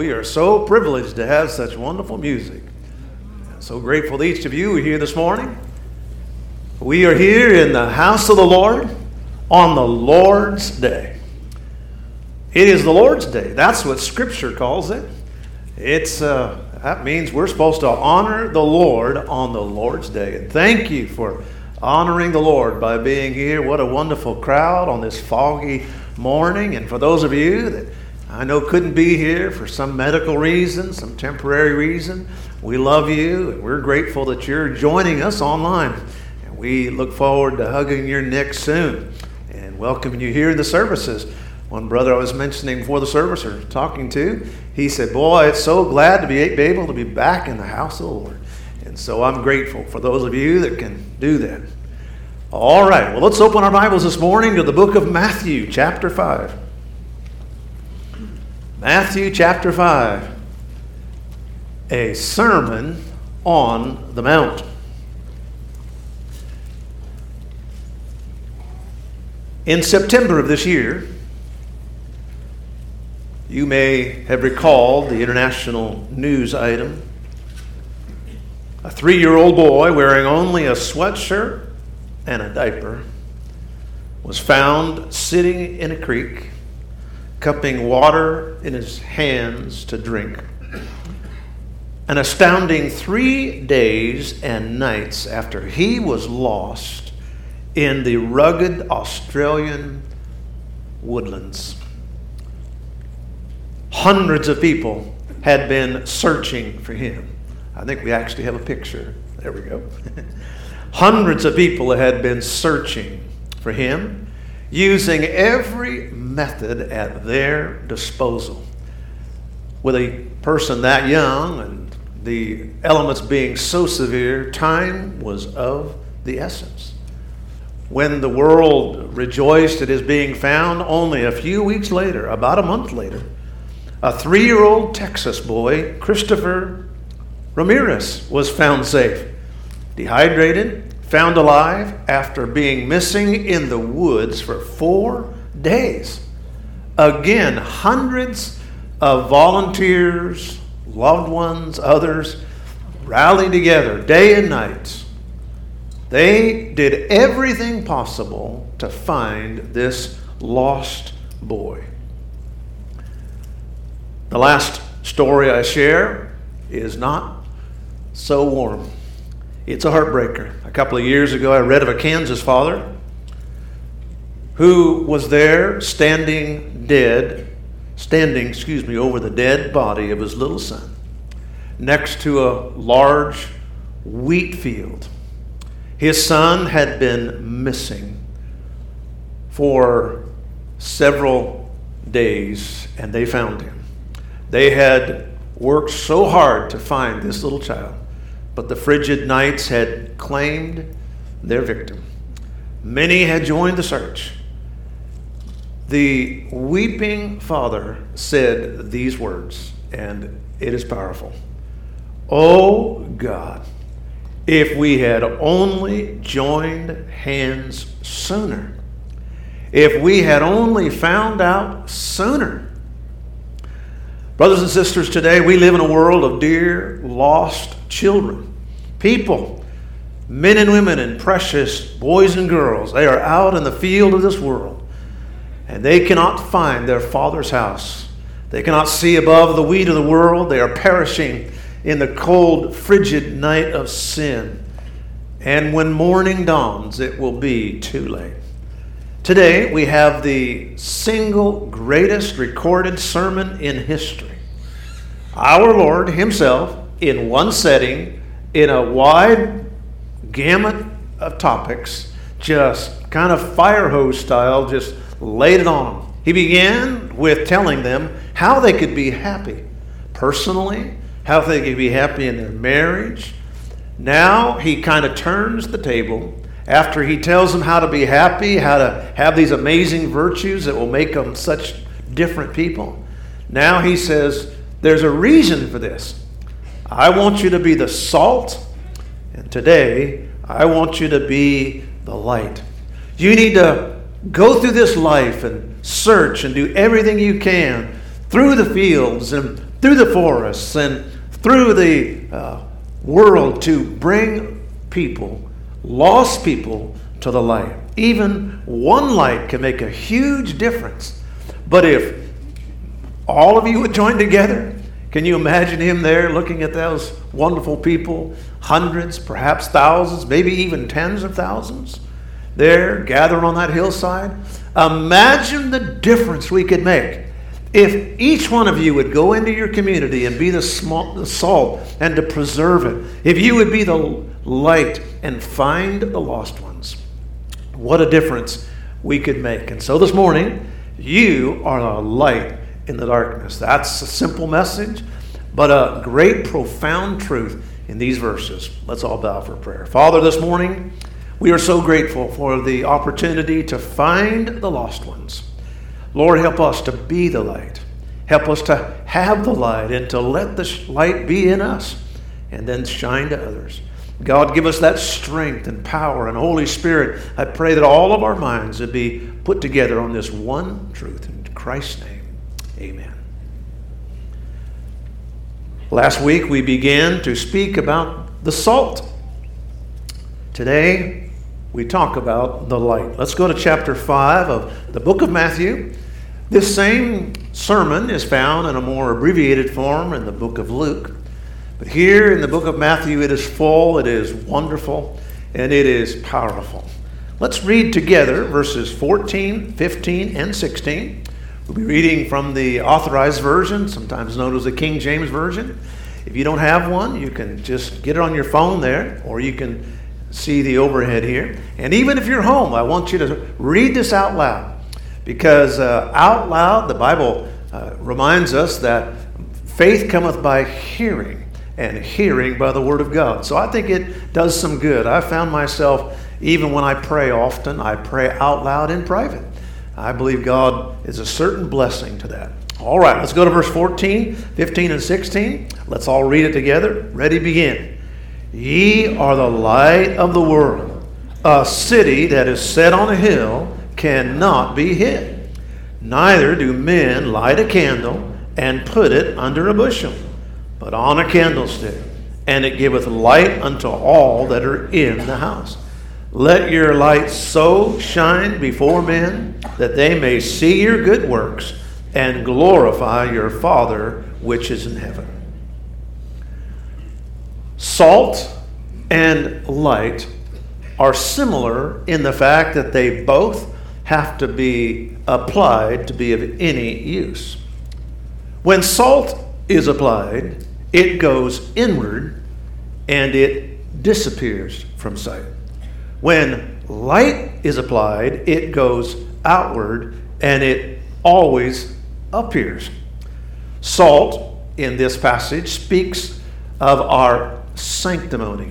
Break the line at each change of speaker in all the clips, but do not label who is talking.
We are so privileged to have such wonderful music. So grateful to each of you here this morning. We are here in the house of the Lord on the Lord's Day. It is the Lord's Day. That's what Scripture calls it. It's uh, that means we're supposed to honor the Lord on the Lord's Day. And thank you for honoring the Lord by being here. What a wonderful crowd on this foggy morning. And for those of you that I know couldn't be here for some medical reason, some temporary reason, we love you and we're grateful that you're joining us online. And we look forward to hugging your neck soon and welcoming you here in the services. One brother I was mentioning before the service or talking to, he said, Boy, it's so glad to be able to be back in the house of the Lord. And so I'm grateful for those of you that can do that. All right, well, let's open our Bibles this morning to the book of Matthew, chapter 5. Matthew chapter 5, a sermon on the Mount. In September of this year, you may have recalled the international news item. A three year old boy wearing only a sweatshirt and a diaper was found sitting in a creek cupping water in his hands to drink. An astounding three days and nights after he was lost in the rugged Australian woodlands. Hundreds of people had been searching for him. I think we actually have a picture. There we go. Hundreds of people had been searching for him using every method at their disposal. With a person that young and the elements being so severe, time was of the essence. When the world rejoiced at his being found, only a few weeks later, about a month later, a three year old Texas boy, Christopher Ramirez, was found safe, dehydrated, found alive after being missing in the woods for four days. Again, hundreds of volunteers, loved ones, others rallied together day and night. They did everything possible to find this lost boy. The last story I share is not so warm. It's a heartbreaker. A couple of years ago, I read of a Kansas father who was there standing dead, standing, excuse me, over the dead body of his little son next to a large wheat field. His son had been missing for several days, and they found him. They had worked so hard to find this little child but the frigid nights had claimed their victim. Many had joined the search. The weeping father said these words, and it is powerful. Oh God, if we had only joined hands sooner, if we had only found out sooner. Brothers and sisters, today we live in a world of dear, lost children, people, men and women, and precious boys and girls. They are out in the field of this world, and they cannot find their Father's house. They cannot see above the weed of the world. They are perishing in the cold, frigid night of sin. And when morning dawns, it will be too late. Today, we have the single greatest recorded sermon in history. Our Lord Himself in one setting, in a wide gamut of topics, just kind of fire hose style, just laid it on them. He began with telling them how they could be happy personally, how they could be happy in their marriage. Now he kind of turns the table after he tells them how to be happy, how to have these amazing virtues that will make them such different people. Now he says, There's a reason for this. I want you to be the salt, and today I want you to be the light. You need to go through this life and search and do everything you can through the fields and through the forests and through the uh, world to bring people, lost people, to the light. Even one light can make a huge difference. But if all of you would join together, can you imagine him there looking at those wonderful people, hundreds, perhaps thousands, maybe even tens of thousands, there gathering on that hillside? Imagine the difference we could make if each one of you would go into your community and be the, small, the salt and to preserve it, if you would be the light and find the lost ones, what a difference we could make. And so this morning, you are a light in the darkness. That's a simple message, but a great, profound truth in these verses. Let's all bow for prayer. Father, this morning, we are so grateful for the opportunity to find the lost ones. Lord, help us to be the light. Help us to have the light and to let the light be in us and then shine to others. God, give us that strength and power and Holy Spirit. I pray that all of our minds would be put together on this one truth. In Christ's name, amen. Last week we began to speak about the salt. Today we talk about the light. Let's go to chapter 5 of the book of Matthew. This same sermon is found in a more abbreviated form in the book of Luke. But here in the book of Matthew, it is full, it is wonderful, and it is powerful. Let's read together verses 14, 15, and 16. We'll be reading from the authorized version, sometimes known as the King James Version. If you don't have one, you can just get it on your phone there, or you can see the overhead here. And even if you're home, I want you to read this out loud because uh, out loud, the Bible uh, reminds us that faith cometh by hearing, and hearing by the Word of God. So I think it does some good. I found myself, even when I pray often, I pray out loud in private. I believe God is a certain blessing to that. All right, let's go to verse 14, 15, and 16. Let's all read it together. Ready, begin. Ye are the light of the world. A city that is set on a hill cannot be hid. Neither do men light a candle and put it under a bushel, but on a candlestick, and it giveth light unto all that are in the house. Let your light so shine before men that they may see your good works and glorify your Father which is in heaven. Salt and light are similar in the fact that they both have to be applied to be of any use. When salt is applied, it goes inward and it disappears from sight. When light is applied, it goes outward and it always appears. Salt in this passage speaks of our sanctimony.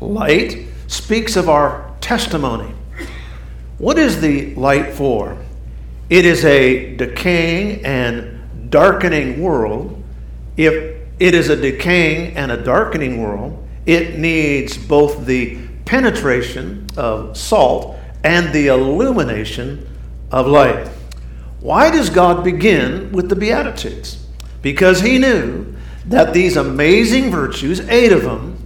Light speaks of our testimony. What is the light for? It is a decaying and darkening world. If it is a decaying and a darkening world, it needs both the penetration of salt and the illumination of light. Why does God begin with the Beatitudes? Because he knew that these amazing virtues, eight of them,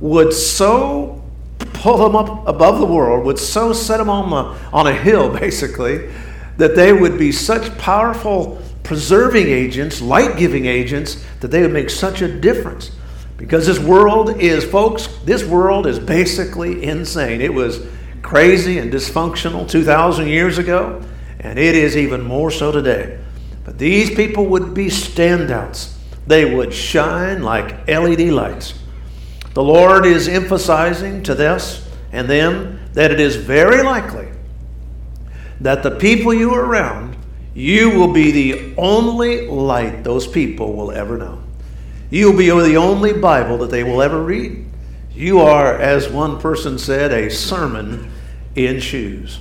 would so pull them up above the world, would so set them on, the, on a hill, basically, that they would be such powerful preserving agents, light giving agents, that they would make such a difference. Because this world is, folks, this world is basically insane. It was crazy and dysfunctional 2,000 years ago, and it is even more so today. But these people would be standouts they would shine like LED lights. The Lord is emphasizing to this and them that it is very likely that the people you are around, you will be the only light those people will ever know. You'll be the only Bible that they will ever read. You are, as one person said, a sermon in shoes.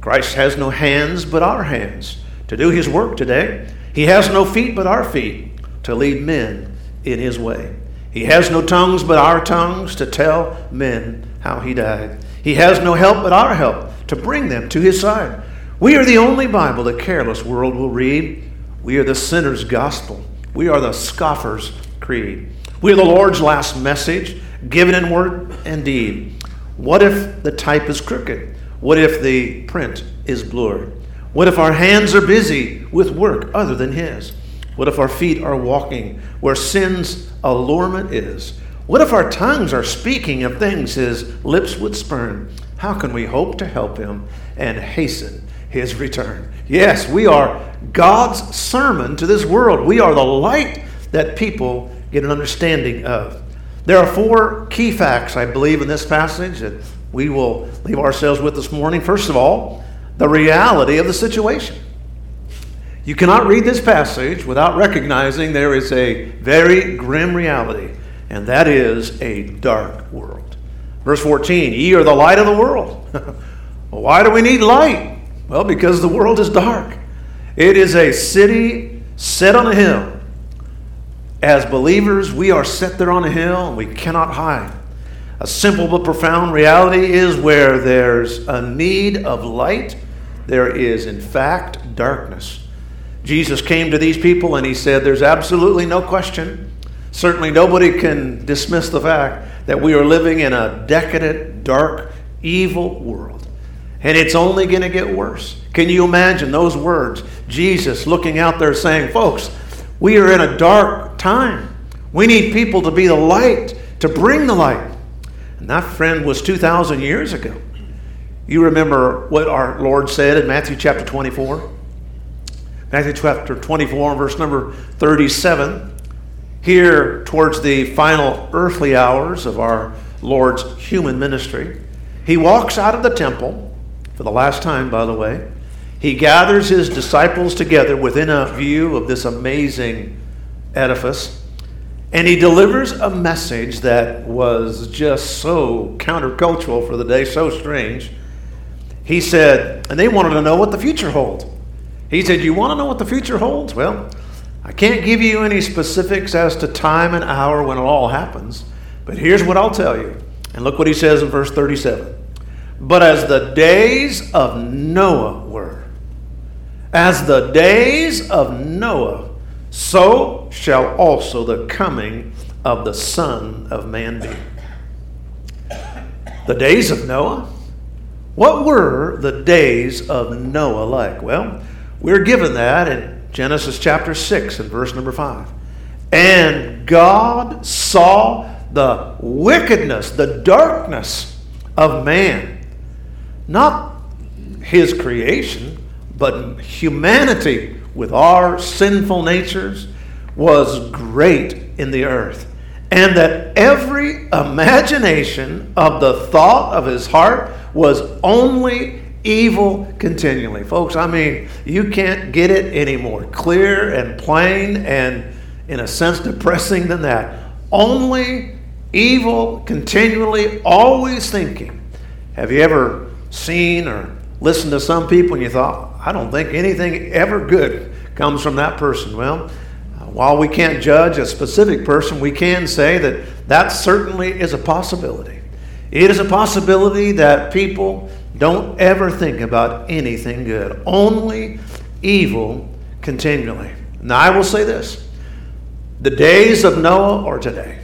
Christ has no hands but our hands to do his work today. He has no feet but our feet to lead men in his way. He has no tongues but our tongues to tell men how he died. He has no help but our help to bring them to his side. We are the only Bible the careless world will read. We are the sinner's gospel. We are the scoffer's creed. We are the Lord's last message, given in word and deed. What if the type is crooked? What if the print is blurred? What if our hands are busy with work other than His? What if our feet are walking where sin's allurement is? What if our tongues are speaking of things His lips would spurn? How can we hope to help Him and hasten His return? Yes, we are God's sermon to this world. We are the light that people get an understanding of. There are four key facts, I believe, in this passage that we will leave ourselves with this morning. First of all, the reality of the situation. You cannot read this passage without recognizing there is a very grim reality, and that is a dark world. Verse 14 Ye are the light of the world. Why do we need light? Well, because the world is dark. It is a city set on a hill as believers, we are set there on a hill and we cannot hide. A simple but profound reality is where there's a need of light, there is, in fact, darkness. Jesus came to these people and he said, There's absolutely no question. Certainly, nobody can dismiss the fact that we are living in a decadent, dark, evil world. And it's only going to get worse. Can you imagine those words? Jesus looking out there saying, Folks, we are in a dark time. We need people to be the light, to bring the light. And that friend was 2,000 years ago. You remember what our Lord said in Matthew chapter 24? Matthew chapter 24, verse number 37. Here, towards the final earthly hours of our Lord's human ministry, he walks out of the temple, for the last time, by the way, he gathers his disciples together within a view of this amazing edifice, and he delivers a message that was just so countercultural for the day, so strange. He said, and they wanted to know what the future holds. He said, You want to know what the future holds? Well, I can't give you any specifics as to time and hour when it all happens, but here's what I'll tell you. And look what he says in verse 37. But as the days of Noah were, as the days of Noah, so shall also the coming of the Son of Man be. The days of Noah? What were the days of Noah like? Well, we're given that in Genesis chapter 6 and verse number 5. And God saw the wickedness, the darkness of man, not his creation, but humanity, with our sinful natures, was great in the earth. And that every imagination of the thought of his heart was only evil continually. Folks, I mean, you can't get it any more clear and plain and, in a sense, depressing than that. Only evil continually, always thinking. Have you ever seen or listened to some people and you thought, I don't think anything ever good comes from that person. Well, uh, while we can't judge a specific person, we can say that that certainly is a possibility. It is a possibility that people don't ever think about anything good, only evil continually. Now, I will say this the days of Noah are today.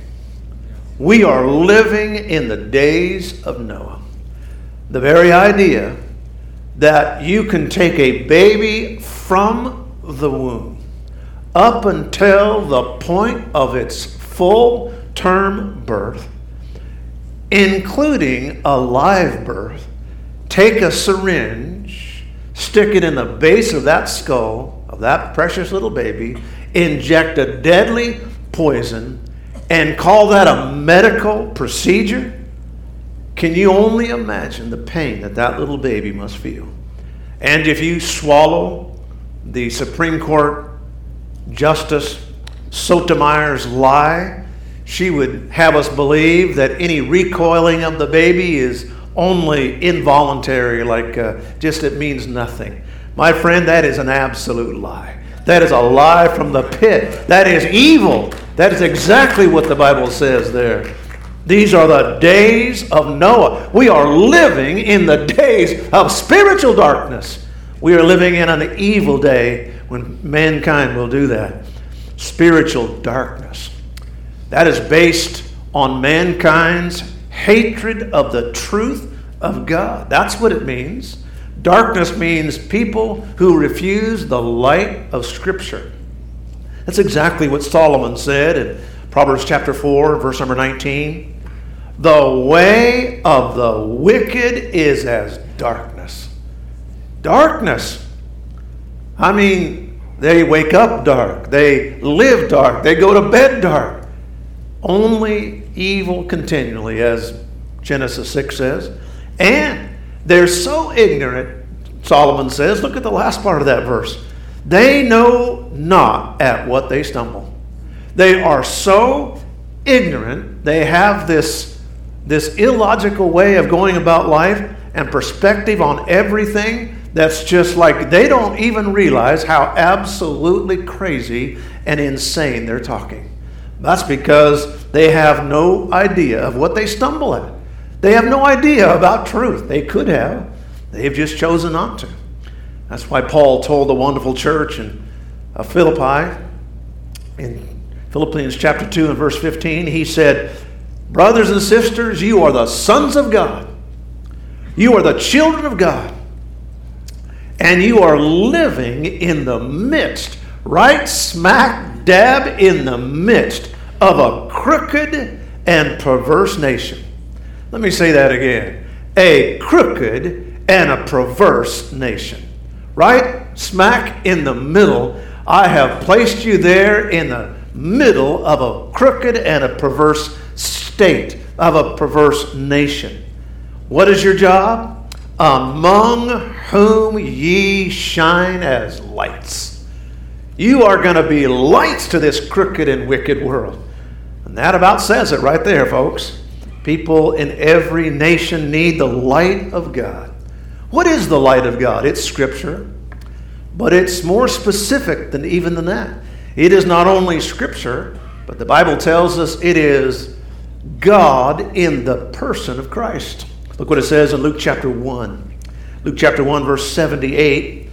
We are living in the days of Noah. The very idea that you can take a baby from the womb up until the point of its full term birth, including a live birth, take a syringe, stick it in the base of that skull of that precious little baby, inject a deadly poison, and call that a medical procedure? Can you only imagine the pain that that little baby must feel? And if you swallow the Supreme Court Justice Sotomayor's lie. She would have us believe that any recoiling of the baby is only involuntary, like uh, just it means nothing. My friend, that is an absolute lie. That is a lie from the pit. That is evil. That is exactly what the Bible says there. These are the days of Noah. We are living in the days of spiritual darkness. We are living in an evil day when mankind will do that. Spiritual darkness. That is based on mankind's hatred of the truth of God. That's what it means. Darkness means people who refuse the light of Scripture. That's exactly what Solomon said in Proverbs chapter 4, verse number 19. The way of the wicked is as darkness. Darkness. I mean, they wake up dark, they live dark, they go to bed dark. Only evil continually, as Genesis 6 says. And they're so ignorant, Solomon says. Look at the last part of that verse. They know not at what they stumble. They are so ignorant, they have this, this illogical way of going about life and perspective on everything that's just like they don't even realize how absolutely crazy and insane they're talking. That's because they have no idea of what they stumble at. They have no idea about truth. They could have, they've just chosen not to. That's why Paul told the wonderful church in uh, Philippi, in Philippians chapter 2 and verse 15, he said, Brothers and sisters, you are the sons of God. You are the children of God. And you are living in the midst, right smack dab in the midst of a crooked and perverse nation. Let me say that again. A crooked and a perverse nation. Right smack in the middle, I have placed you there in the middle of a crooked and a perverse state, of a perverse nation. What is your job? Among whom ye shine as lights. You are going to be lights to this crooked and wicked world. And that about says it right there, folks. People in every nation need the light of God. What is the light of God? It's Scripture, but it's more specific than even than that. It is not only Scripture, but the Bible tells us it is God in the person of Christ. Look what it says in Luke chapter 1. Luke chapter 1, verse 78.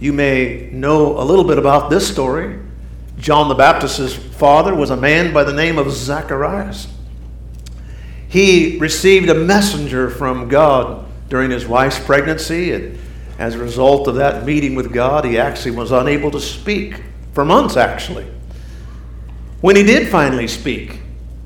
You may know a little bit about this story. John the Baptist's father was a man by the name of Zacharias he received a messenger from God during his wife's pregnancy, and as a result of that meeting with God, he actually was unable to speak for months, actually. When he did finally speak,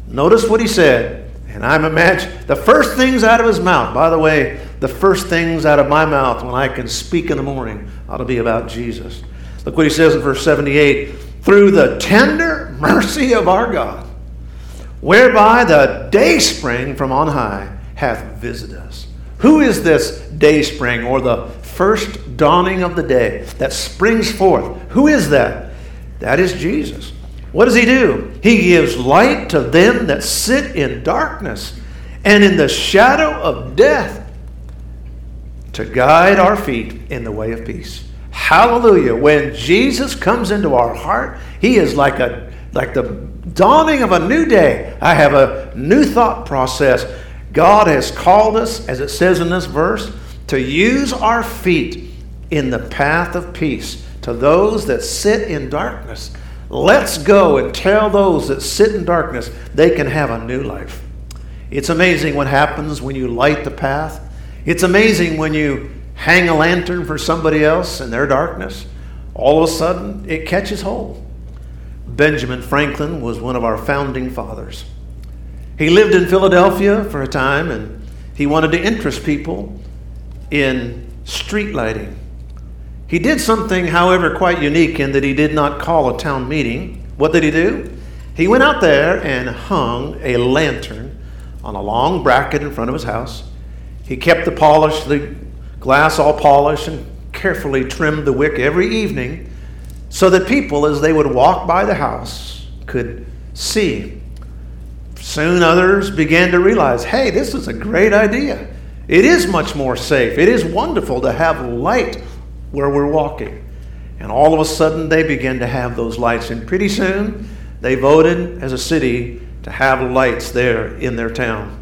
notice what he said. And I'm imagining the first things out of his mouth, by the way, the first things out of my mouth when I can speak in the morning ought to be about Jesus. Look what he says in verse 78 through the tender mercy of our God whereby the day spring from on high hath visited us. Who is this day spring or the first dawning of the day that springs forth? Who is that? That is Jesus. What does he do? He gives light to them that sit in darkness and in the shadow of death to guide our feet in the way of peace. Hallelujah. When Jesus comes into our heart, he is like a like the dawning of a new day. I have a new thought process. God has called us, as it says in this verse, to use our feet in the path of peace to those that sit in darkness. Let's go and tell those that sit in darkness they can have a new life. It's amazing what happens when you light the path. It's amazing when you hang a lantern for somebody else in their darkness. All of a sudden, it catches hold. Benjamin Franklin was one of our founding fathers. He lived in Philadelphia for a time and he wanted to interest people in street lighting. He did something, however, quite unique in that he did not call a town meeting. What did he do? He went out there and hung a lantern on a long bracket in front of his house. He kept the polish, the glass all polished, and carefully trimmed the wick every evening so that people, as they would walk by the house, could see. Soon others began to realize hey, this is a great idea. It is much more safe. It is wonderful to have light where we're walking. And all of a sudden, they began to have those lights. And pretty soon, they voted as a city to have lights there in their town.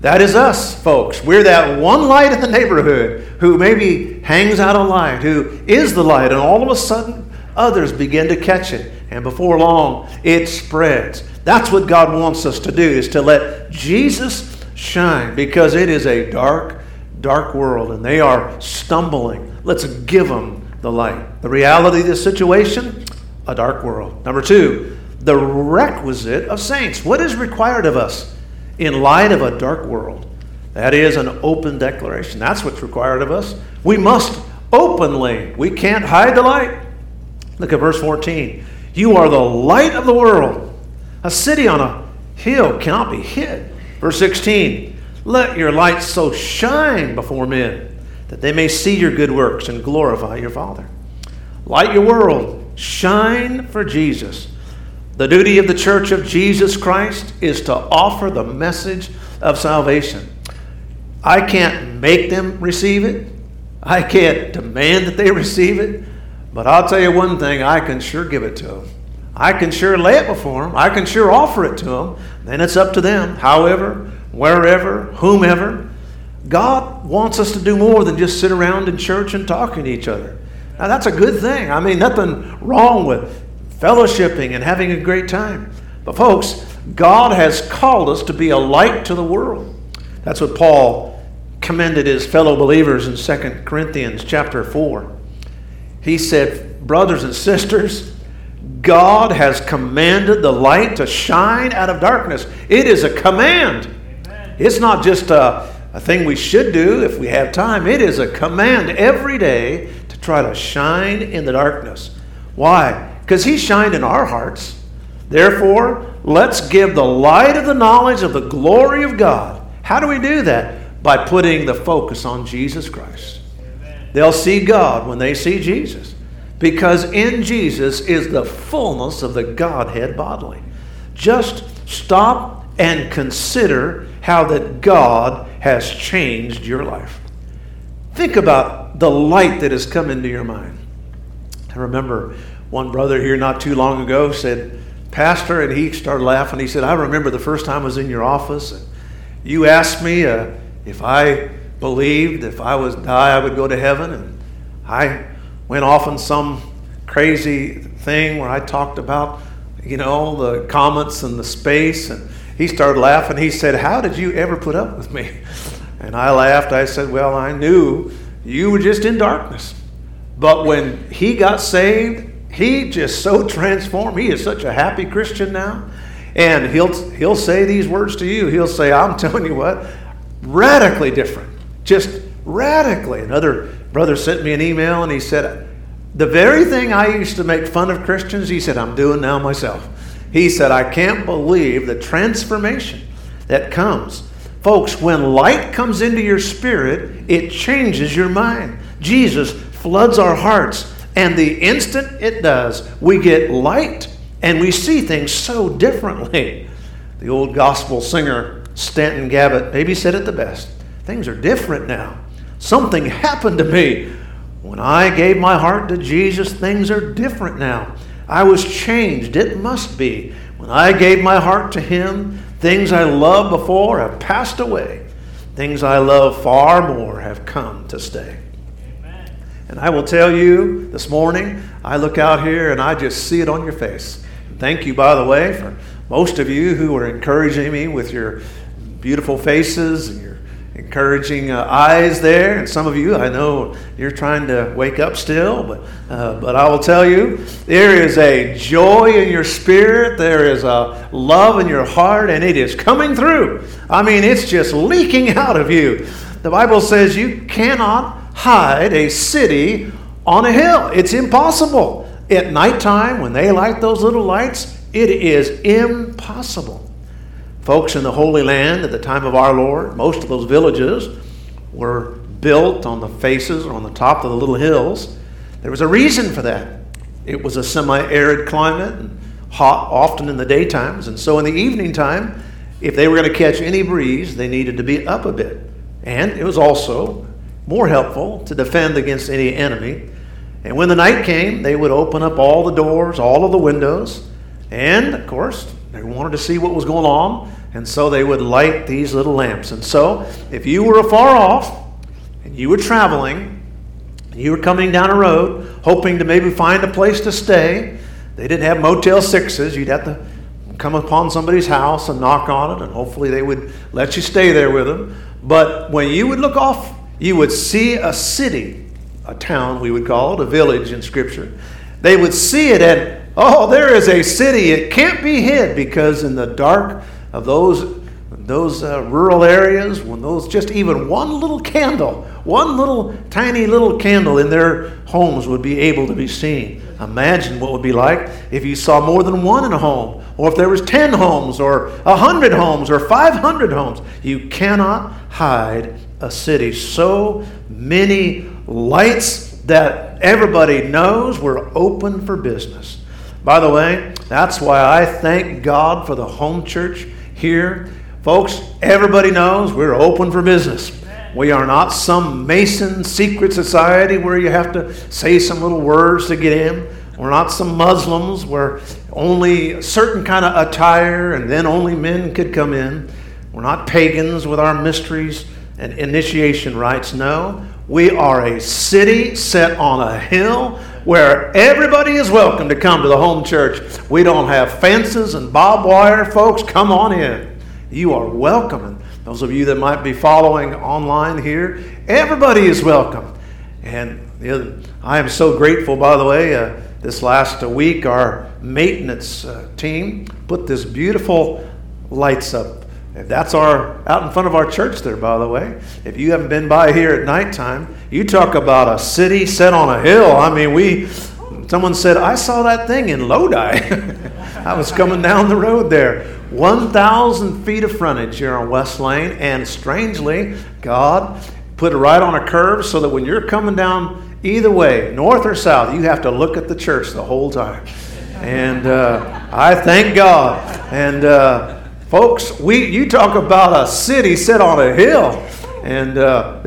That is us, folks. We're that one light in the neighborhood who maybe hangs out a light, who is the light, and all of a sudden others begin to catch it. And before long, it spreads. That's what God wants us to do, is to let Jesus shine because it is a dark, dark world and they are stumbling. Let's give them the light. The reality of the situation, a dark world. Number two, the requisite of saints. What is required of us? In light of a dark world. That is an open declaration. That's what's required of us. We must openly, we can't hide the light. Look at verse 14. You are the light of the world. A city on a hill cannot be hid. Verse 16. Let your light so shine before men that they may see your good works and glorify your Father. Light your world. Shine for Jesus. The duty of the church of Jesus Christ is to offer the message of salvation. I can't make them receive it. I can't demand that they receive it. But I'll tell you one thing I can sure give it to them. I can sure lay it before them. I can sure offer it to them. Then it's up to them, however, wherever, whomever. God wants us to do more than just sit around in church and talking to each other. Now, that's a good thing. I mean, nothing wrong with fellowshipping and having a great time. But, folks, God has called us to be a light to the world. That's what Paul commended his fellow believers in 2 Corinthians chapter 4. He said, Brothers and sisters, God has commanded the light to shine out of darkness. It is a command. Amen. It's not just a, a thing we should do if we have time. It is a command every day to try to shine in the darkness. Why? Because He shined in our hearts. Therefore, let's give the light of the knowledge of the glory of God. How do we do that? By putting the focus on Jesus Christ. They'll see God when they see Jesus because in Jesus is the fullness of the Godhead bodily. Just stop and consider how that God has changed your life. Think about the light that has come into your mind. I remember one brother here not too long ago said, Pastor, and he started laughing. He said, I remember the first time I was in your office. And you asked me uh, if I believed if I was die, I would go to heaven. And I went off on some crazy thing where I talked about, you know, the comets and the space. And he started laughing. He said, How did you ever put up with me? And I laughed. I said, Well, I knew you were just in darkness. But when he got saved he just so transformed. He is such a happy Christian now. And he'll, he'll say these words to you. He'll say, I'm telling you what, radically different. Just radically. Another brother sent me an email and he said, The very thing I used to make fun of Christians, he said, I'm doing now myself. He said, I can't believe the transformation that comes. Folks, when light comes into your spirit, it changes your mind. Jesus floods our hearts and the instant it does, we get light and we see things so differently. The old gospel singer Stanton Gavitt maybe said it the best. Things are different now. Something happened to me. When I gave my heart to Jesus, things are different now. I was changed. It must be. When I gave my heart to Him, things I loved before have passed away. Things I love far more have come to stay. And I will tell you this morning, I look out here and I just see it on your face. Thank you, by the way, for most of you who are encouraging me with your beautiful faces and your encouraging uh, eyes there. And some of you, I know you're trying to wake up still, but, uh, but I will tell you, there is a joy in your spirit, there is a love in your heart, and it is coming through. I mean, it's just leaking out of you. The Bible says you cannot hide a city on a hill. It's impossible. At nighttime, when they light those little lights, it is impossible. Folks in the Holy Land at the time of our Lord, most of those villages were built on the faces or on the top of the little hills. There was a reason for that. It was a semi arid climate and hot often in the daytimes. And so in the evening time, if they were going to catch any breeze, they needed to be up a bit. And it was also more helpful to defend against any enemy. And when the night came, they would open up all the doors, all of the windows, and of course, they wanted to see what was going on, and so they would light these little lamps. And so, if you were afar off and you were traveling, and you were coming down a road, hoping to maybe find a place to stay, they didn't have Motel Sixes. You'd have to come upon somebody's house and knock on it, and hopefully they would let you stay there with them. But when you would look off, you would see a city, a town, we would call it, a village in Scripture. They would see it, and oh, there is a city. It can't be hid because in the dark of those those uh, rural areas, when those just even one little candle, one little tiny little candle in their homes would be able to be seen. Imagine what would be like if you saw more than one in a home, or if there was 10 homes, or 100 homes, or 500 homes. You cannot hide a city. So many lights that everybody knows were open for business. By the way, that's why I thank God for the home church here Folks, everybody knows we're open for business. We are not some Mason secret society where you have to say some little words to get in. We're not some Muslims where only a certain kind of attire and then only men could come in. We're not pagans with our mysteries and initiation rites. No, we are a city set on a hill where everybody is welcome to come to the home church. We don't have fences and barbed wire, folks. Come on in. You are welcome. And those of you that might be following online here, everybody is welcome. And I am so grateful, by the way, uh, this last week, our maintenance uh, team put this beautiful lights up. That's our out in front of our church there, by the way. If you haven't been by here at nighttime, you talk about a city set on a hill. I mean, we someone said, I saw that thing in Lodi. I was coming down the road there. 1,000 feet of frontage here on West Lane, and strangely, God put it right on a curve so that when you're coming down either way, north or south, you have to look at the church the whole time. And uh, I thank God. And uh, folks, we you talk about a city set on a hill, and uh,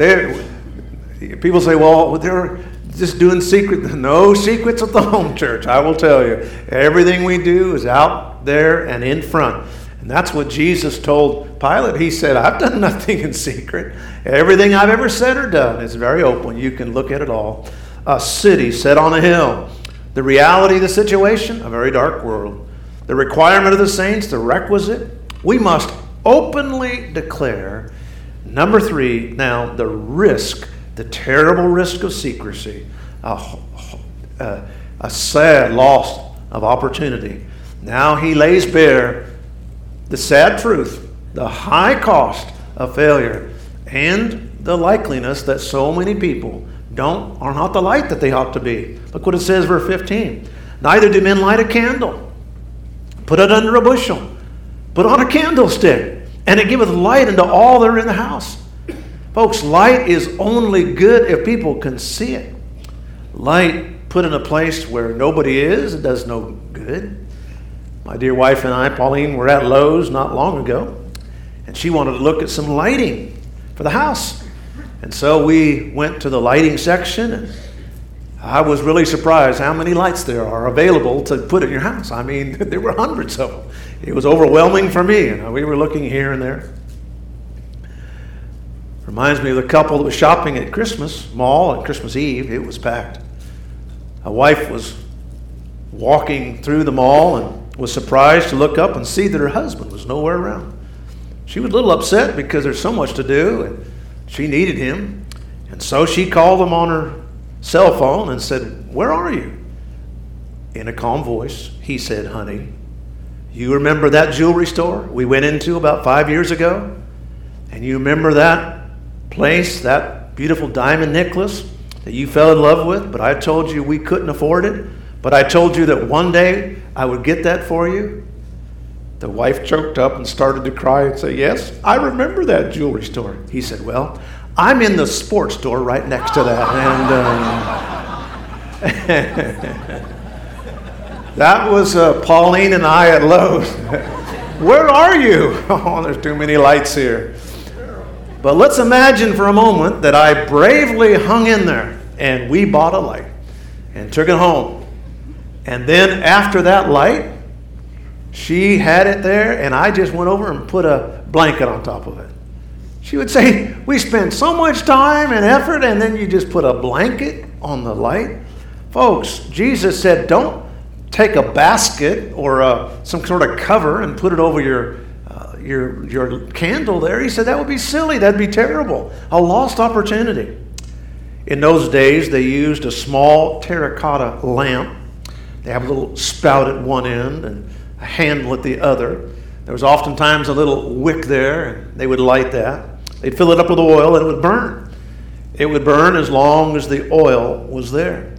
people say, well, they're just doing secret. No secrets at the home church. I will tell you, everything we do is out there and in front. And that's what Jesus told Pilate. He said, I've done nothing in secret. Everything I've ever said or done is very open. You can look at it all. A city set on a hill. The reality of the situation, a very dark world. The requirement of the saints, the requisite. We must openly declare. Number three, now, the risk, the terrible risk of secrecy, a, a, a sad loss of opportunity. Now he lays bare the sad truth, the high cost of failure, and the likeliness that so many people don't are not the light that they ought to be. Look what it says, verse 15. Neither do men light a candle, put it under a bushel, put on a candlestick, and it giveth light unto all that are in the house. Folks, light is only good if people can see it. Light put in a place where nobody is, it does no good. My dear wife and I, Pauline, were at Lowe's not long ago, and she wanted to look at some lighting for the house. And so we went to the lighting section, and I was really surprised how many lights there are available to put in your house. I mean, there were hundreds of them. It was overwhelming for me. You know, we were looking here and there. Reminds me of the couple that was shopping at Christmas Mall on Christmas Eve. It was packed. A wife was walking through the mall and was surprised to look up and see that her husband was nowhere around. She was a little upset because there's so much to do and she needed him. And so she called him on her cell phone and said, Where are you? In a calm voice, he said, Honey, you remember that jewelry store we went into about five years ago? And you remember that place, that beautiful diamond necklace that you fell in love with, but I told you we couldn't afford it? But I told you that one day I would get that for you. The wife choked up and started to cry and say, Yes, I remember that jewelry store. He said, Well, I'm in the sports store right next to that. And, uh, That was uh, Pauline and I at Lowe's. Where are you? Oh, there's too many lights here. But let's imagine for a moment that I bravely hung in there and we bought a light and took it home. And then after that light, she had it there and I just went over and put a blanket on top of it. She would say, We spent so much time and effort, and then you just put a blanket on the light. Folks, Jesus said, Don't take a basket or uh, some sort of cover and put it over your, uh, your, your candle there. He said that would be silly. That'd be terrible. A lost opportunity. In those days, they used a small terracotta lamp. They have a little spout at one end and a handle at the other. There was oftentimes a little wick there, and they would light that. They'd fill it up with oil, and it would burn. It would burn as long as the oil was there.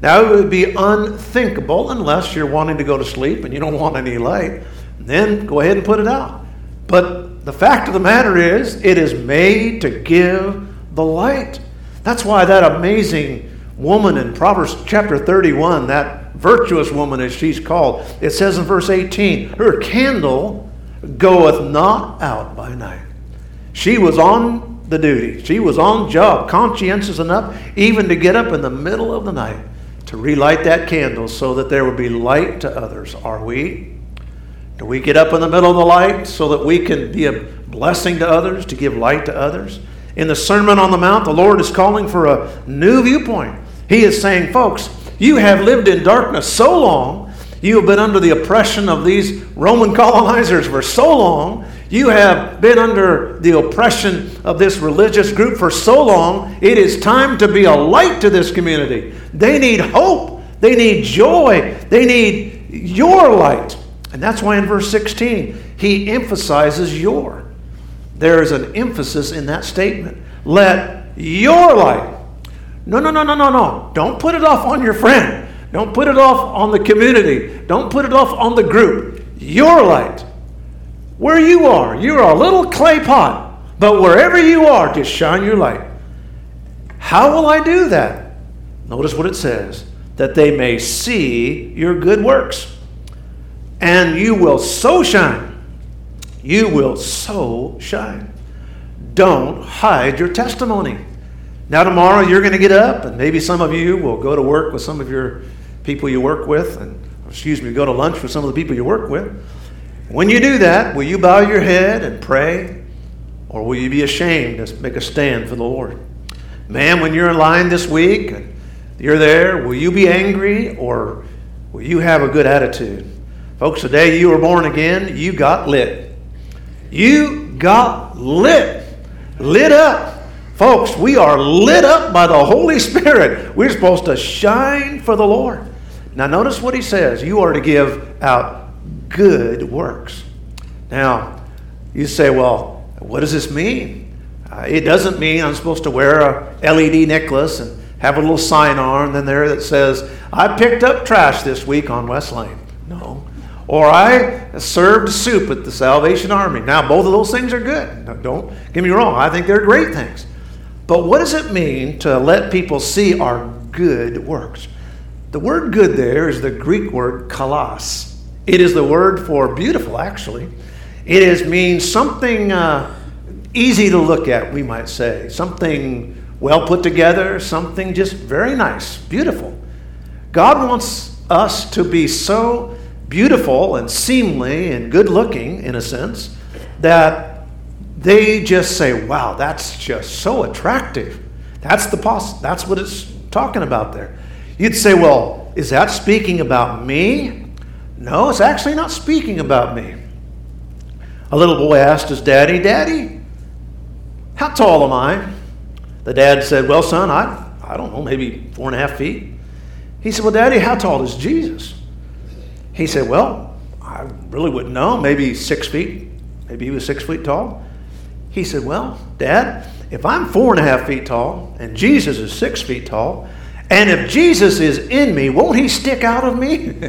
Now, it would be unthinkable unless you're wanting to go to sleep and you don't want any light. Then go ahead and put it out. But the fact of the matter is, it is made to give the light. That's why that amazing woman in Proverbs chapter 31, that virtuous woman as she's called, it says in verse 18, her candle goeth not out by night. She was on the duty. She was on job, conscientious enough even to get up in the middle of the night to relight that candle so that there would be light to others. Are we? Do we get up in the middle of the light so that we can be a blessing to others, to give light to others? In the Sermon on the Mount, the Lord is calling for a new viewpoint. He is saying, folks, you have lived in darkness so long, you have been under the oppression of these Roman colonizers for so long, you have been under the oppression of this religious group for so long. It is time to be a light to this community. They need hope. They need joy. They need your light. And that's why in verse 16, he emphasizes your. There is an emphasis in that statement. Let your light. No, no, no, no, no, no. Don't put it off on your friend. Don't put it off on the community. Don't put it off on the group. Your light where you are. You're a little clay pot, but wherever you are, just shine your light. How will I do that? Notice what it says that they may see your good works. And you will so shine. You will so shine. Don't hide your testimony. Now, tomorrow you're going to get up, and maybe some of you will go to work with some of your people you work with, and excuse me, go to lunch with some of the people you work with. When you do that, will you bow your head and pray? Or will you be ashamed to make a stand for the Lord? Man, when you're in line this week and you're there, will you be angry or will you have a good attitude? Folks, the day you were born again, you got lit. You got lit. Lit up. Folks, we are lit up by the Holy Spirit. We're supposed to shine for the Lord. Now, notice what he says. You are to give out good works. Now, you say, well, what does this mean? Uh, it doesn't mean I'm supposed to wear a LED necklace and have a little sign on then there that says, I picked up trash this week on West Lane. No. Or I served soup at the Salvation Army. Now, both of those things are good. Don't get me wrong. I think they're great things. But what does it mean to let people see our good works? The word good there is the Greek word kalos. It is the word for beautiful, actually. It is, means something uh, easy to look at, we might say. Something well put together, something just very nice, beautiful. God wants us to be so beautiful and seemly and good looking, in a sense, that they just say, wow, that's just so attractive. That's, the poss- that's what it's talking about there. You'd say, well, is that speaking about me? No, it's actually not speaking about me. A little boy asked his daddy, Daddy, how tall am I? The dad said, Well, son, I, I don't know, maybe four and a half feet. He said, Well, Daddy, how tall is Jesus? He said, Well, I really wouldn't know, maybe six feet. Maybe he was six feet tall. He said, Well, Dad, if I'm four and a half feet tall and Jesus is six feet tall, and if Jesus is in me, won't he stick out of me?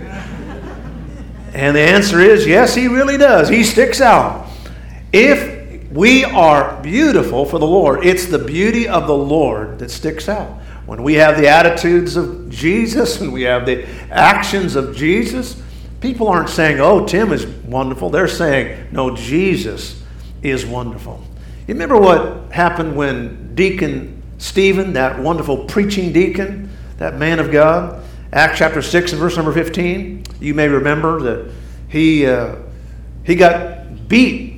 And the answer is yes, he really does. He sticks out. If we are beautiful for the Lord, it's the beauty of the Lord that sticks out. when we have the attitudes of Jesus and we have the actions of Jesus, people aren't saying, oh, Tim is wonderful. They're saying, no, Jesus is wonderful. You remember what happened when Deacon Stephen, that wonderful preaching deacon, that man of God, Acts chapter 6 and verse number 15, you may remember that he, uh, he got beat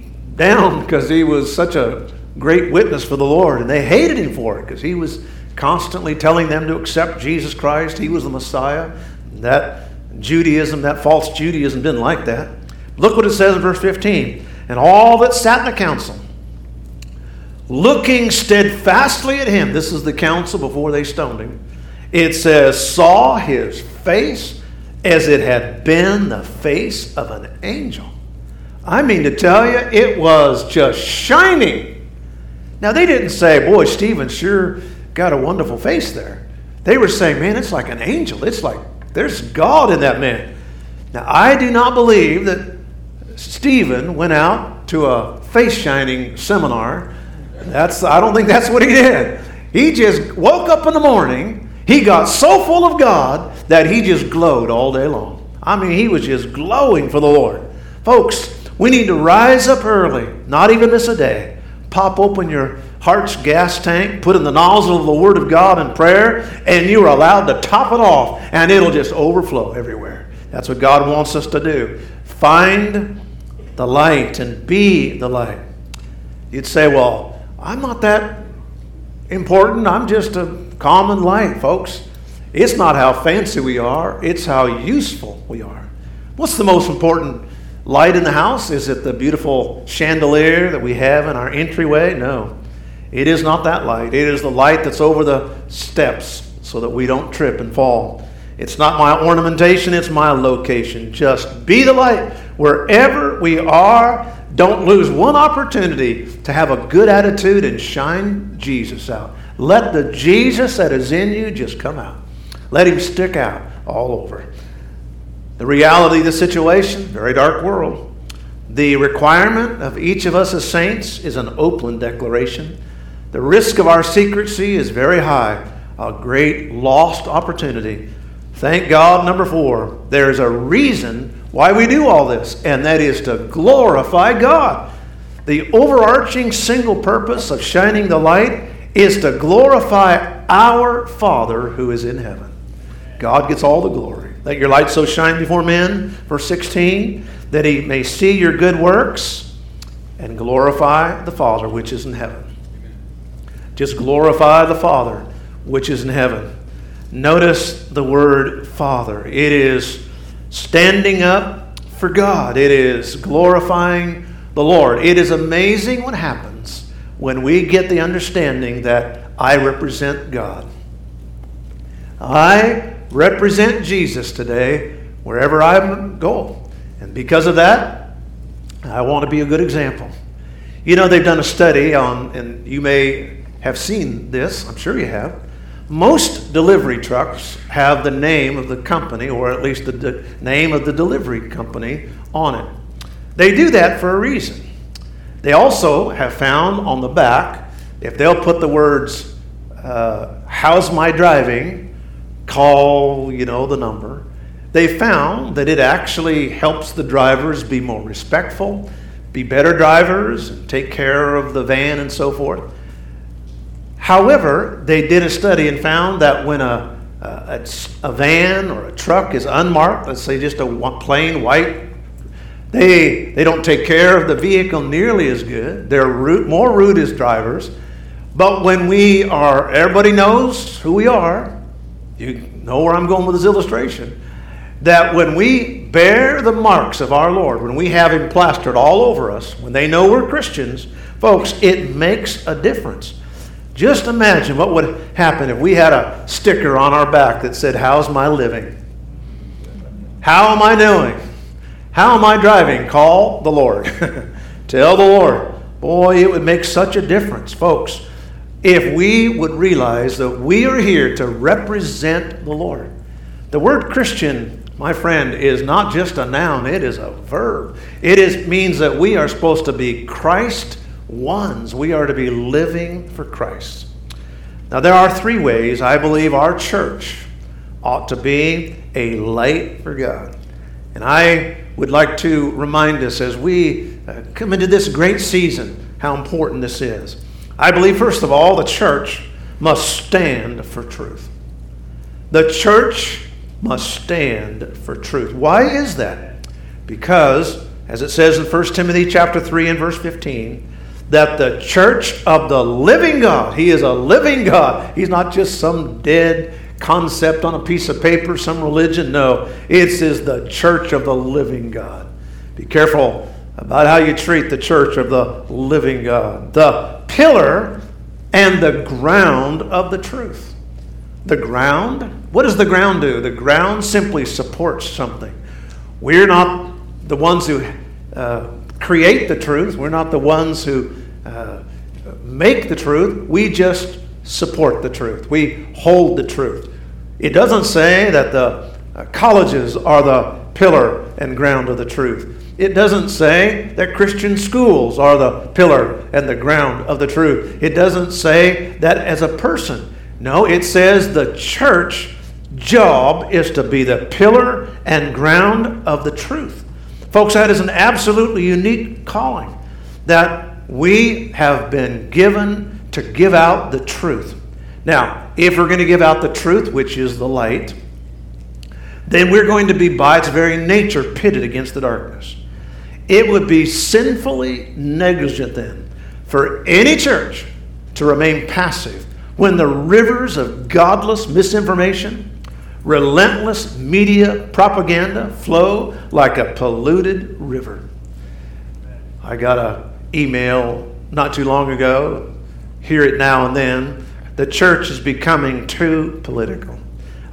down because he was such a great witness for the Lord, and they hated him for it because he was constantly telling them to accept Jesus Christ. He was the Messiah. That Judaism, that false Judaism, didn't like that. Look what it says in verse 15. And all that sat in the council, looking steadfastly at him, this is the council before they stoned him, it says, saw his face as it had been the face of an angel. I mean to tell you, it was just shining. Now, they didn't say, Boy, Stephen sure got a wonderful face there. They were saying, Man, it's like an angel. It's like there's God in that man. Now, I do not believe that Stephen went out to a face shining seminar. That's, I don't think that's what he did. He just woke up in the morning. He got so full of God that he just glowed all day long. I mean, he was just glowing for the Lord. Folks, we need to rise up early, not even miss a day. Pop open your heart's gas tank, put in the nozzle of the Word of God in prayer, and you are allowed to top it off, and it'll just overflow everywhere. That's what God wants us to do. Find the light and be the light. You'd say, Well, I'm not that important. I'm just a common light, folks. It's not how fancy we are, it's how useful we are. What's the most important light in the house? Is it the beautiful chandelier that we have in our entryway? No. It is not that light. It is the light that's over the steps so that we don't trip and fall. It's not my ornamentation, it's my location. Just be the light wherever we are. Don't lose one opportunity to have a good attitude and shine Jesus out. Let the Jesus that is in you just come out. Let him stick out all over. The reality of the situation, very dark world. The requirement of each of us as saints is an open declaration. The risk of our secrecy is very high, a great lost opportunity. Thank God, number four, there is a reason why we do all this, and that is to glorify God. The overarching single purpose of shining the light is to glorify our Father who is in heaven. God gets all the glory. Let your light so shine before men, verse 16, that he may see your good works and glorify the Father which is in heaven. Just glorify the Father which is in heaven. Notice the word Father. It is standing up for God, it is glorifying the Lord. It is amazing what happens when we get the understanding that I represent God. I represent Jesus today wherever I go. And because of that, I want to be a good example. You know, they've done a study on, and you may have seen this, I'm sure you have. Most delivery trucks have the name of the company, or at least the de- name of the delivery company, on it. They do that for a reason. They also have found on the back, if they'll put the words, uh, How's my driving? Call, you know, the number. They found that it actually helps the drivers be more respectful, be better drivers, and take care of the van and so forth. However, they did a study and found that when a, a, a van or a truck is unmarked, let's say just a plain white, they, they don't take care of the vehicle nearly as good. They're more rude as drivers. But when we are, everybody knows who we are. You know where I'm going with this illustration. That when we bear the marks of our Lord, when we have Him plastered all over us, when they know we're Christians, folks, it makes a difference. Just imagine what would happen if we had a sticker on our back that said, How's my living? How am I doing? How am I driving? Call the Lord. Tell the Lord. Boy, it would make such a difference, folks, if we would realize that we are here to represent the Lord. The word Christian, my friend, is not just a noun, it is a verb. It is, means that we are supposed to be Christ ones. We are to be living for Christ. Now, there are three ways I believe our church ought to be a light for God. And I would like to remind us as we uh, come into this great season how important this is. I believe, first of all, the church must stand for truth. The church must stand for truth. Why is that? Because, as it says in 1 Timothy chapter 3 and verse 15, that the church of the living God, He is a living God. He's not just some dead concept on a piece of paper, some religion. No, it is the church of the living God. Be careful about how you treat the church of the living God. The pillar and the ground of the truth. The ground, what does the ground do? The ground simply supports something. We're not the ones who uh, create the truth, we're not the ones who uh, make the truth, we just support the truth. We hold the truth. It doesn't say that the uh, colleges are the pillar and ground of the truth. It doesn't say that Christian schools are the pillar and the ground of the truth. It doesn't say that as a person. No, it says the church job is to be the pillar and ground of the truth. Folks, that is an absolutely unique calling that we have been given to give out the truth. Now, if we're going to give out the truth, which is the light, then we're going to be, by its very nature, pitted against the darkness. It would be sinfully negligent then for any church to remain passive when the rivers of godless misinformation, relentless media propaganda flow like a polluted river. I got an email not too long ago, hear it now and then. The church is becoming too political.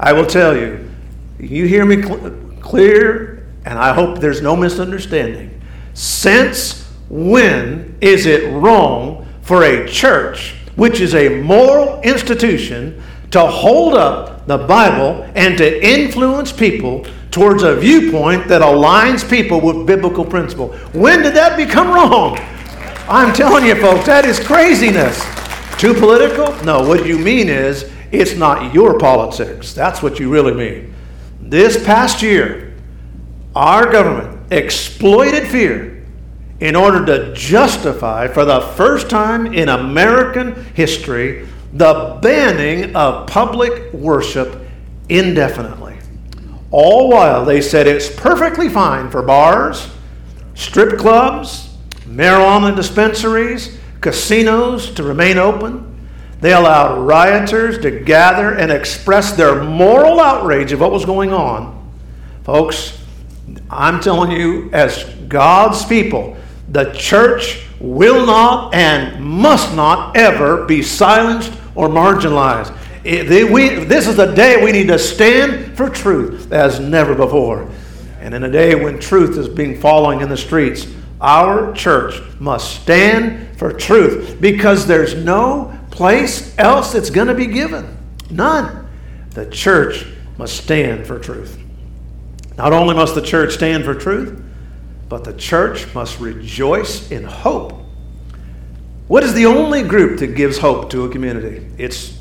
I will tell you, you hear me cl- clear, and I hope there's no misunderstanding. Since when is it wrong for a church, which is a moral institution, to hold up the Bible and to influence people towards a viewpoint that aligns people with biblical principle? When did that become wrong? I'm telling you, folks, that is craziness. Too political? No, what you mean is it's not your politics. That's what you really mean. This past year, our government exploited fear in order to justify, for the first time in American history, the banning of public worship indefinitely. All while they said it's perfectly fine for bars, strip clubs, marijuana dispensaries, casinos to remain open. They allowed rioters to gather and express their moral outrage of what was going on. Folks, I'm telling you, as God's people, the church will not and must not ever be silenced or marginalized. It, we, this is the day we need to stand for truth as never before. And in a day when truth is being falling in the streets, our church must stand for truth because there's no place else that's going to be given. None. The church must stand for truth. Not only must the church stand for truth, but the church must rejoice in hope. What is the only group that gives hope to a community? It's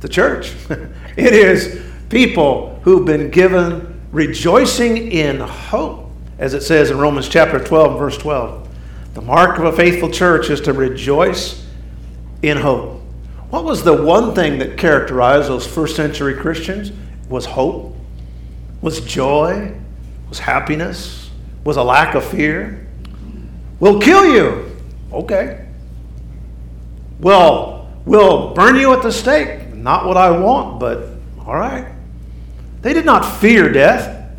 the church. it is people who've been given rejoicing in hope, as it says in Romans chapter 12, verse 12. The mark of a faithful church is to rejoice in hope. What was the one thing that characterized those first century Christians? Was hope was joy, was happiness, was a lack of fear. We'll kill you. Okay. Well, we'll burn you at the stake. Not what I want, but all right. They did not fear death.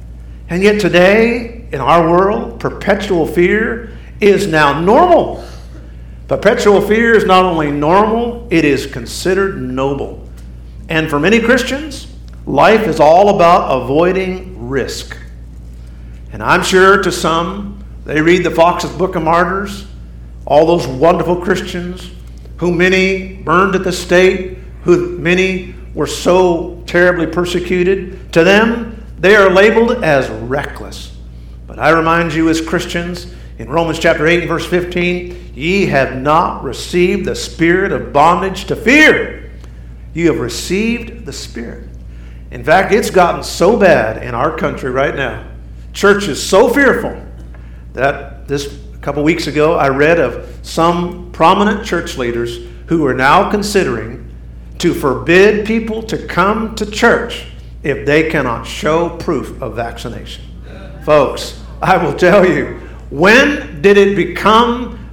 And yet today, in our world, perpetual fear is now normal. Perpetual fear is not only normal, it is considered noble. And for many Christians, Life is all about avoiding risk. And I'm sure to some, they read the Foxe's Book of Martyrs, all those wonderful Christians who many burned at the stake, who many were so terribly persecuted. To them, they are labeled as reckless. But I remind you, as Christians, in Romans chapter 8 and verse 15, ye have not received the spirit of bondage to fear you have received the Spirit. In fact, it's gotten so bad in our country right now. Church is so fearful that this a couple weeks ago I read of some prominent church leaders who are now considering to forbid people to come to church if they cannot show proof of vaccination. Folks, I will tell you, when did it become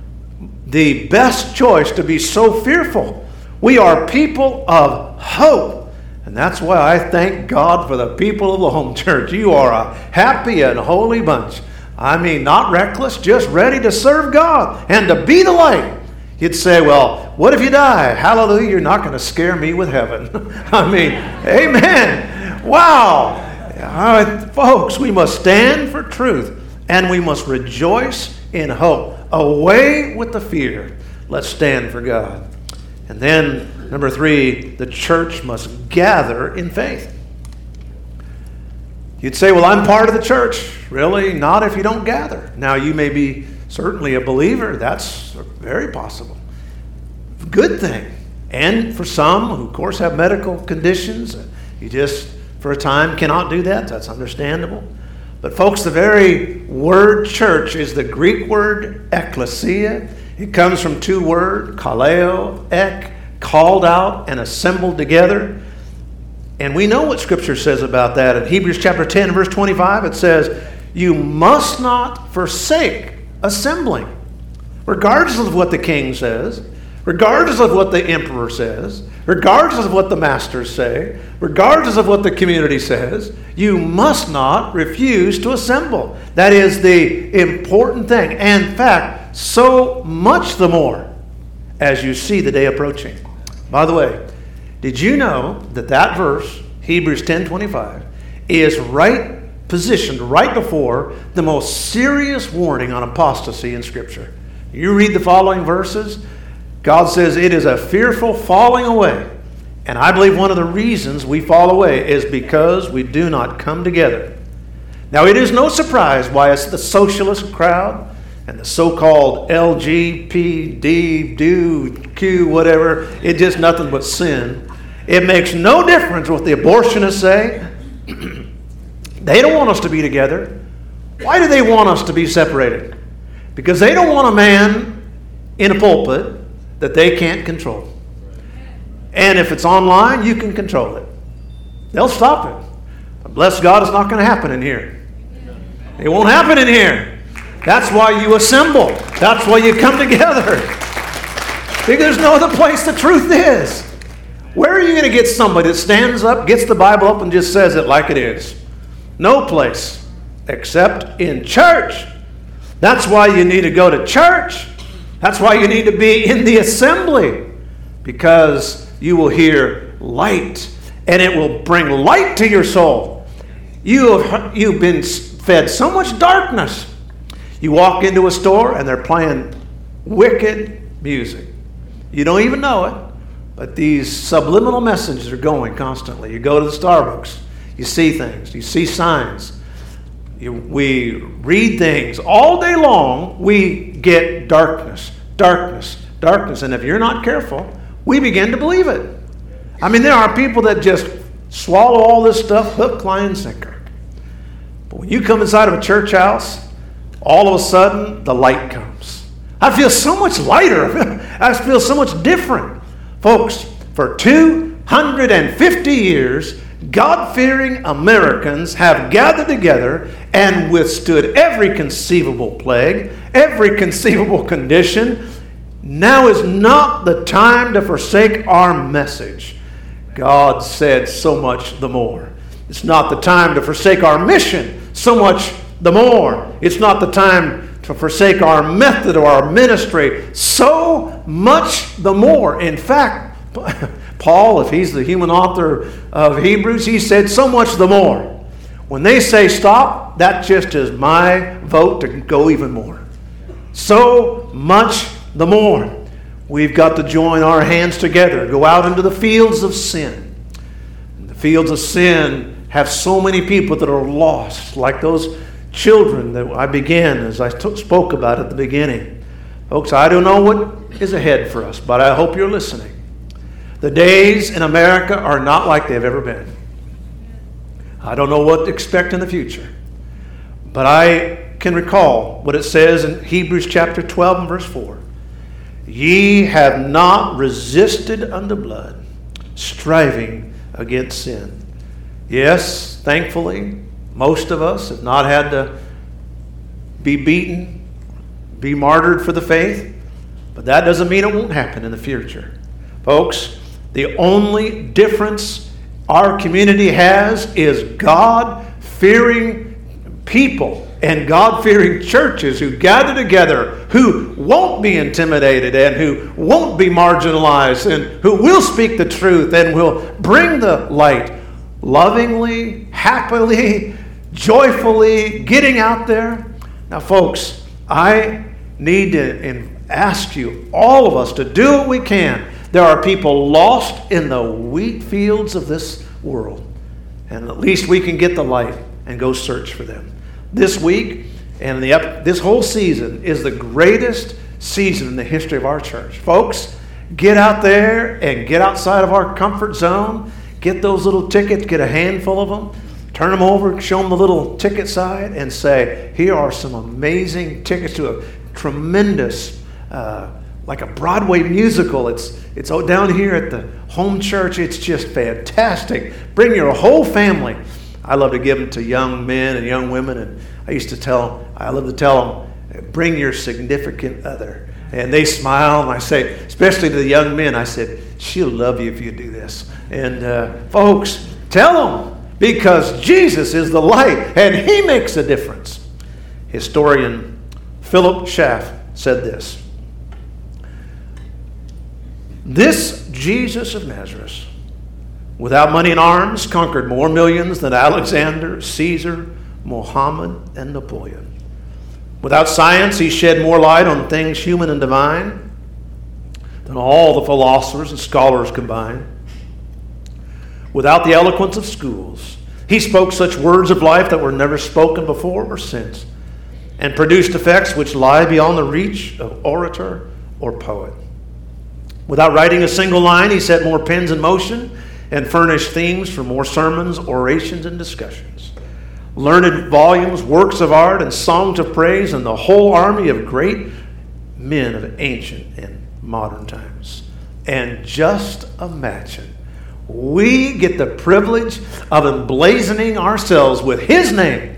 the best choice to be so fearful? We are people of hope. And that's why I thank God for the people of the home church. You are a happy and holy bunch. I mean, not reckless, just ready to serve God and to be the light. You'd say, Well, what if you die? Hallelujah, you're not going to scare me with heaven. I mean, amen. Wow. Right, folks, we must stand for truth and we must rejoice in hope. Away with the fear. Let's stand for God. And then, number three, the church must gather in faith. You'd say, Well, I'm part of the church. Really? Not if you don't gather. Now, you may be certainly a believer. That's very possible. Good thing. And for some who, of course, have medical conditions, you just, for a time, cannot do that. That's understandable. But, folks, the very word church is the Greek word ecclesia. It comes from two words, kaleo, ek, called out and assembled together. And we know what Scripture says about that. In Hebrews chapter 10, verse 25, it says, You must not forsake assembling, regardless of what the king says, regardless of what the emperor says, regardless of what the masters say, regardless of what the community says, you must not refuse to assemble. That is the important thing. And in fact, so much the more as you see the day approaching. By the way, did you know that that verse, Hebrews 10:25, is right positioned right before the most serious warning on apostasy in scripture? You read the following verses, God says it is a fearful falling away. And I believe one of the reasons we fall away is because we do not come together. Now, it is no surprise why it's the socialist crowd and the so called LGBT, do, Q, whatever. It's just nothing but sin. It makes no difference what the abortionists say. they don't want us to be together. Why do they want us to be separated? Because they don't want a man in a pulpit that they can't control. And if it's online, you can control it. They'll stop it. But bless God, it's not going to happen in here. It won't happen in here. That's why you assemble. That's why you come together. Because there's no other place the truth is. Where are you going to get somebody that stands up, gets the Bible up, and just says it like it is? No place except in church. That's why you need to go to church. That's why you need to be in the assembly because you will hear light and it will bring light to your soul. You have, you've been fed so much darkness. You walk into a store and they're playing wicked music. You don't even know it, but these subliminal messages are going constantly. You go to the Starbucks, you see things, you see signs. You, we read things all day long, we get darkness, darkness, darkness. And if you're not careful, we begin to believe it. I mean, there are people that just swallow all this stuff hook, line, and sinker. But when you come inside of a church house, all of a sudden the light comes. I feel so much lighter. I feel so much different. Folks, for 250 years, God fearing Americans have gathered together and withstood every conceivable plague, every conceivable condition. Now is not the time to forsake our message. God said so much the more. It's not the time to forsake our mission, so much the more. It's not the time to forsake our method or our ministry, so much the more. In fact, Paul, if he's the human author of Hebrews, he said so much the more. When they say stop, that just is my vote to go even more. So much the more. We've got to join our hands together, go out into the fields of sin. The fields of sin have so many people that are lost, like those children that I began as I t- spoke about at the beginning. Folks, I don't know what is ahead for us, but I hope you're listening. The days in America are not like they've ever been. I don't know what to expect in the future, but I can recall what it says in Hebrews chapter 12 and verse 4. Ye have not resisted unto blood, striving against sin. Yes, thankfully, most of us have not had to be beaten, be martyred for the faith, but that doesn't mean it won't happen in the future. Folks, the only difference our community has is God fearing people and God fearing churches who gather together, who won't be intimidated and who won't be marginalized and who will speak the truth and will bring the light lovingly, happily, joyfully, getting out there. Now, folks, I need to ask you, all of us, to do what we can. There are people lost in the wheat fields of this world, and at least we can get the light and go search for them this week and the up, this whole season is the greatest season in the history of our church. Folks, get out there and get outside of our comfort zone. Get those little tickets, get a handful of them, turn them over, show them the little ticket side, and say, Here are some amazing tickets to a tremendous, uh, like a Broadway musical. It's, it's down here at the home church. It's just fantastic. Bring your whole family. I love to give them to young men and young women, and I used to tell, them, I love to tell them, bring your significant other. And they smile, and I say, especially to the young men, I said, she'll love you if you do this. And uh, folks, tell them, because Jesus is the light, and He makes a difference. Historian Philip Schaff said this This Jesus of Nazareth without money and arms, conquered more millions than Alexander, Caesar, Mohammed, and Napoleon. Without science, he shed more light on things human and divine than all the philosophers and scholars combined. Without the eloquence of schools, he spoke such words of life that were never spoken before or since, and produced effects which lie beyond the reach of orator or poet. Without writing a single line, he set more pens in motion and furnished themes for more sermons, orations, and discussions. Learned volumes, works of art, and songs of praise, and the whole army of great men of ancient and modern times. And just imagine, we get the privilege of emblazoning ourselves with His name.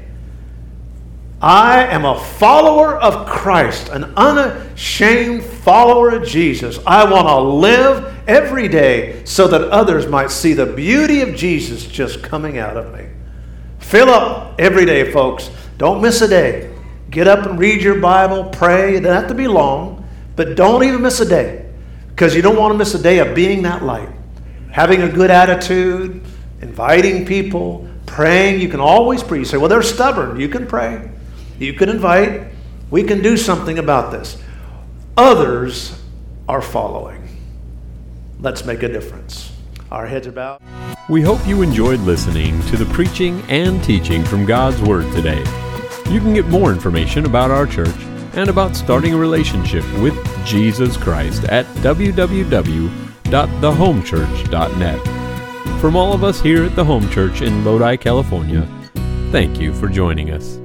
I am a follower of Christ, an unashamed follower of Jesus. I want to live every day so that others might see the beauty of Jesus just coming out of me. Fill up every day, folks. Don't miss a day. Get up and read your Bible, pray. It doesn't have to be long, but don't even miss a day because you don't want to miss a day of being that light. Having a good attitude, inviting people, praying. You can always pray. You say, well, they're stubborn. You can pray, you can invite. We can do something about this. Others are following. Let's make a difference. Our heads are bowed.
We hope you enjoyed listening to the preaching and teaching from God's Word today. You can get more information about our church and about starting a relationship with Jesus Christ at www.thehomechurch.net. From all of us here at the Home Church in Lodi, California, thank you for joining us.